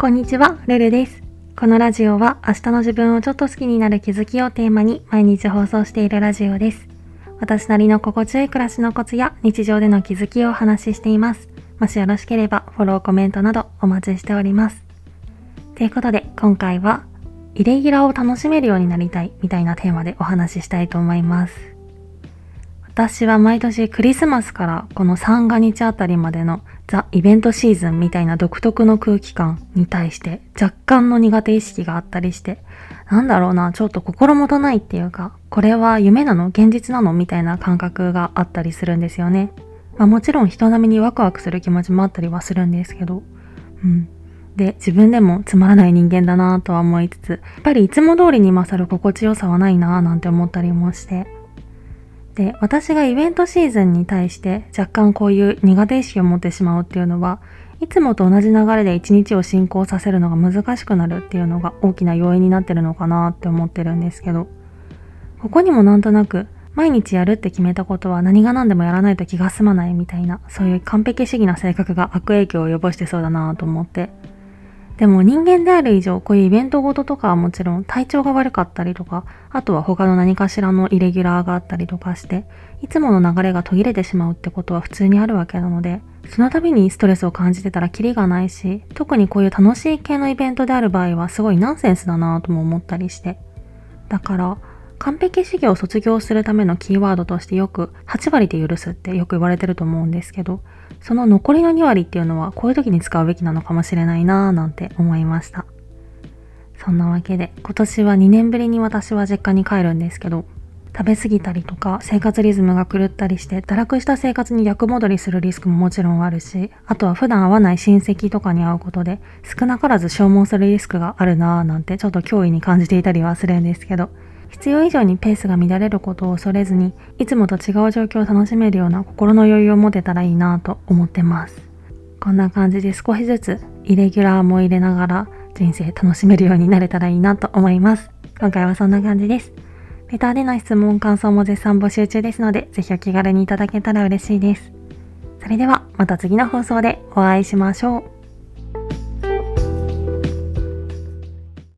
こんにちは、ルルです。このラジオは明日の自分をちょっと好きになる気づきをテーマに毎日放送しているラジオです。私なりの心地よい暮らしのコツや日常での気づきをお話ししています。もしよろしければフォロー、コメントなどお待ちしております。ということで今回はイレギュラーを楽しめるようになりたいみたいなテーマでお話ししたいと思います。私は毎年クリスマスからこの三が日あたりまでのザ・イベントシーズンみたいな独特の空気感に対して若干の苦手意識があったりして、なんだろうな、ちょっと心もとないっていうか、これは夢なの現実なのみたいな感覚があったりするんですよね。まあもちろん人並みにワクワクする気持ちもあったりはするんですけど、うん。で、自分でもつまらない人間だなぁとは思いつつ、やっぱりいつも通りに勝る心地よさはないなぁなんて思ったりもして、で、私がイベントシーズンに対して若干こういう苦手意識を持ってしまうっていうのは、いつもと同じ流れで一日を進行させるのが難しくなるっていうのが大きな要因になってるのかなって思ってるんですけど、ここにもなんとなく毎日やるって決めたことは何が何でもやらないと気が済まないみたいな、そういう完璧主義な性格が悪影響を及ぼしてそうだなと思って、でも人間である以上、こういうイベントごととかはもちろん体調が悪かったりとか、あとは他の何かしらのイレギュラーがあったりとかして、いつもの流れが途切れてしまうってことは普通にあるわけなので、その度にストレスを感じてたらキリがないし、特にこういう楽しい系のイベントである場合はすごいナンセンスだなぁとも思ったりして。だから、完璧主義を卒業するためのキーワードとしてよく8割で許すってよく言われてると思うんですけど、その残りの2割っていうのはこういう時に使うべきなのかもしれないなぁなんて思いました。そんなわけで今年は2年ぶりに私は実家に帰るんですけど、食べ過ぎたりとか生活リズムが狂ったりして堕落した生活に逆戻りするリスクももちろんあるし、あとは普段会わない親戚とかに会うことで少なからず消耗するリスクがあるなぁなんてちょっと脅威に感じていたりはするんですけど、必要以上にペースが乱れることを恐れずに、いつもと違う状況を楽しめるような心の余裕を持てたらいいなと思ってます。こんな感じで少しずつイレギュラーも入れながら人生楽しめるようになれたらいいなと思います。今回はそんな感じです。レターでの質問、感想も絶賛募集中ですので、ぜひお気軽にいただけたら嬉しいです。それではまた次の放送でお会いしましょう。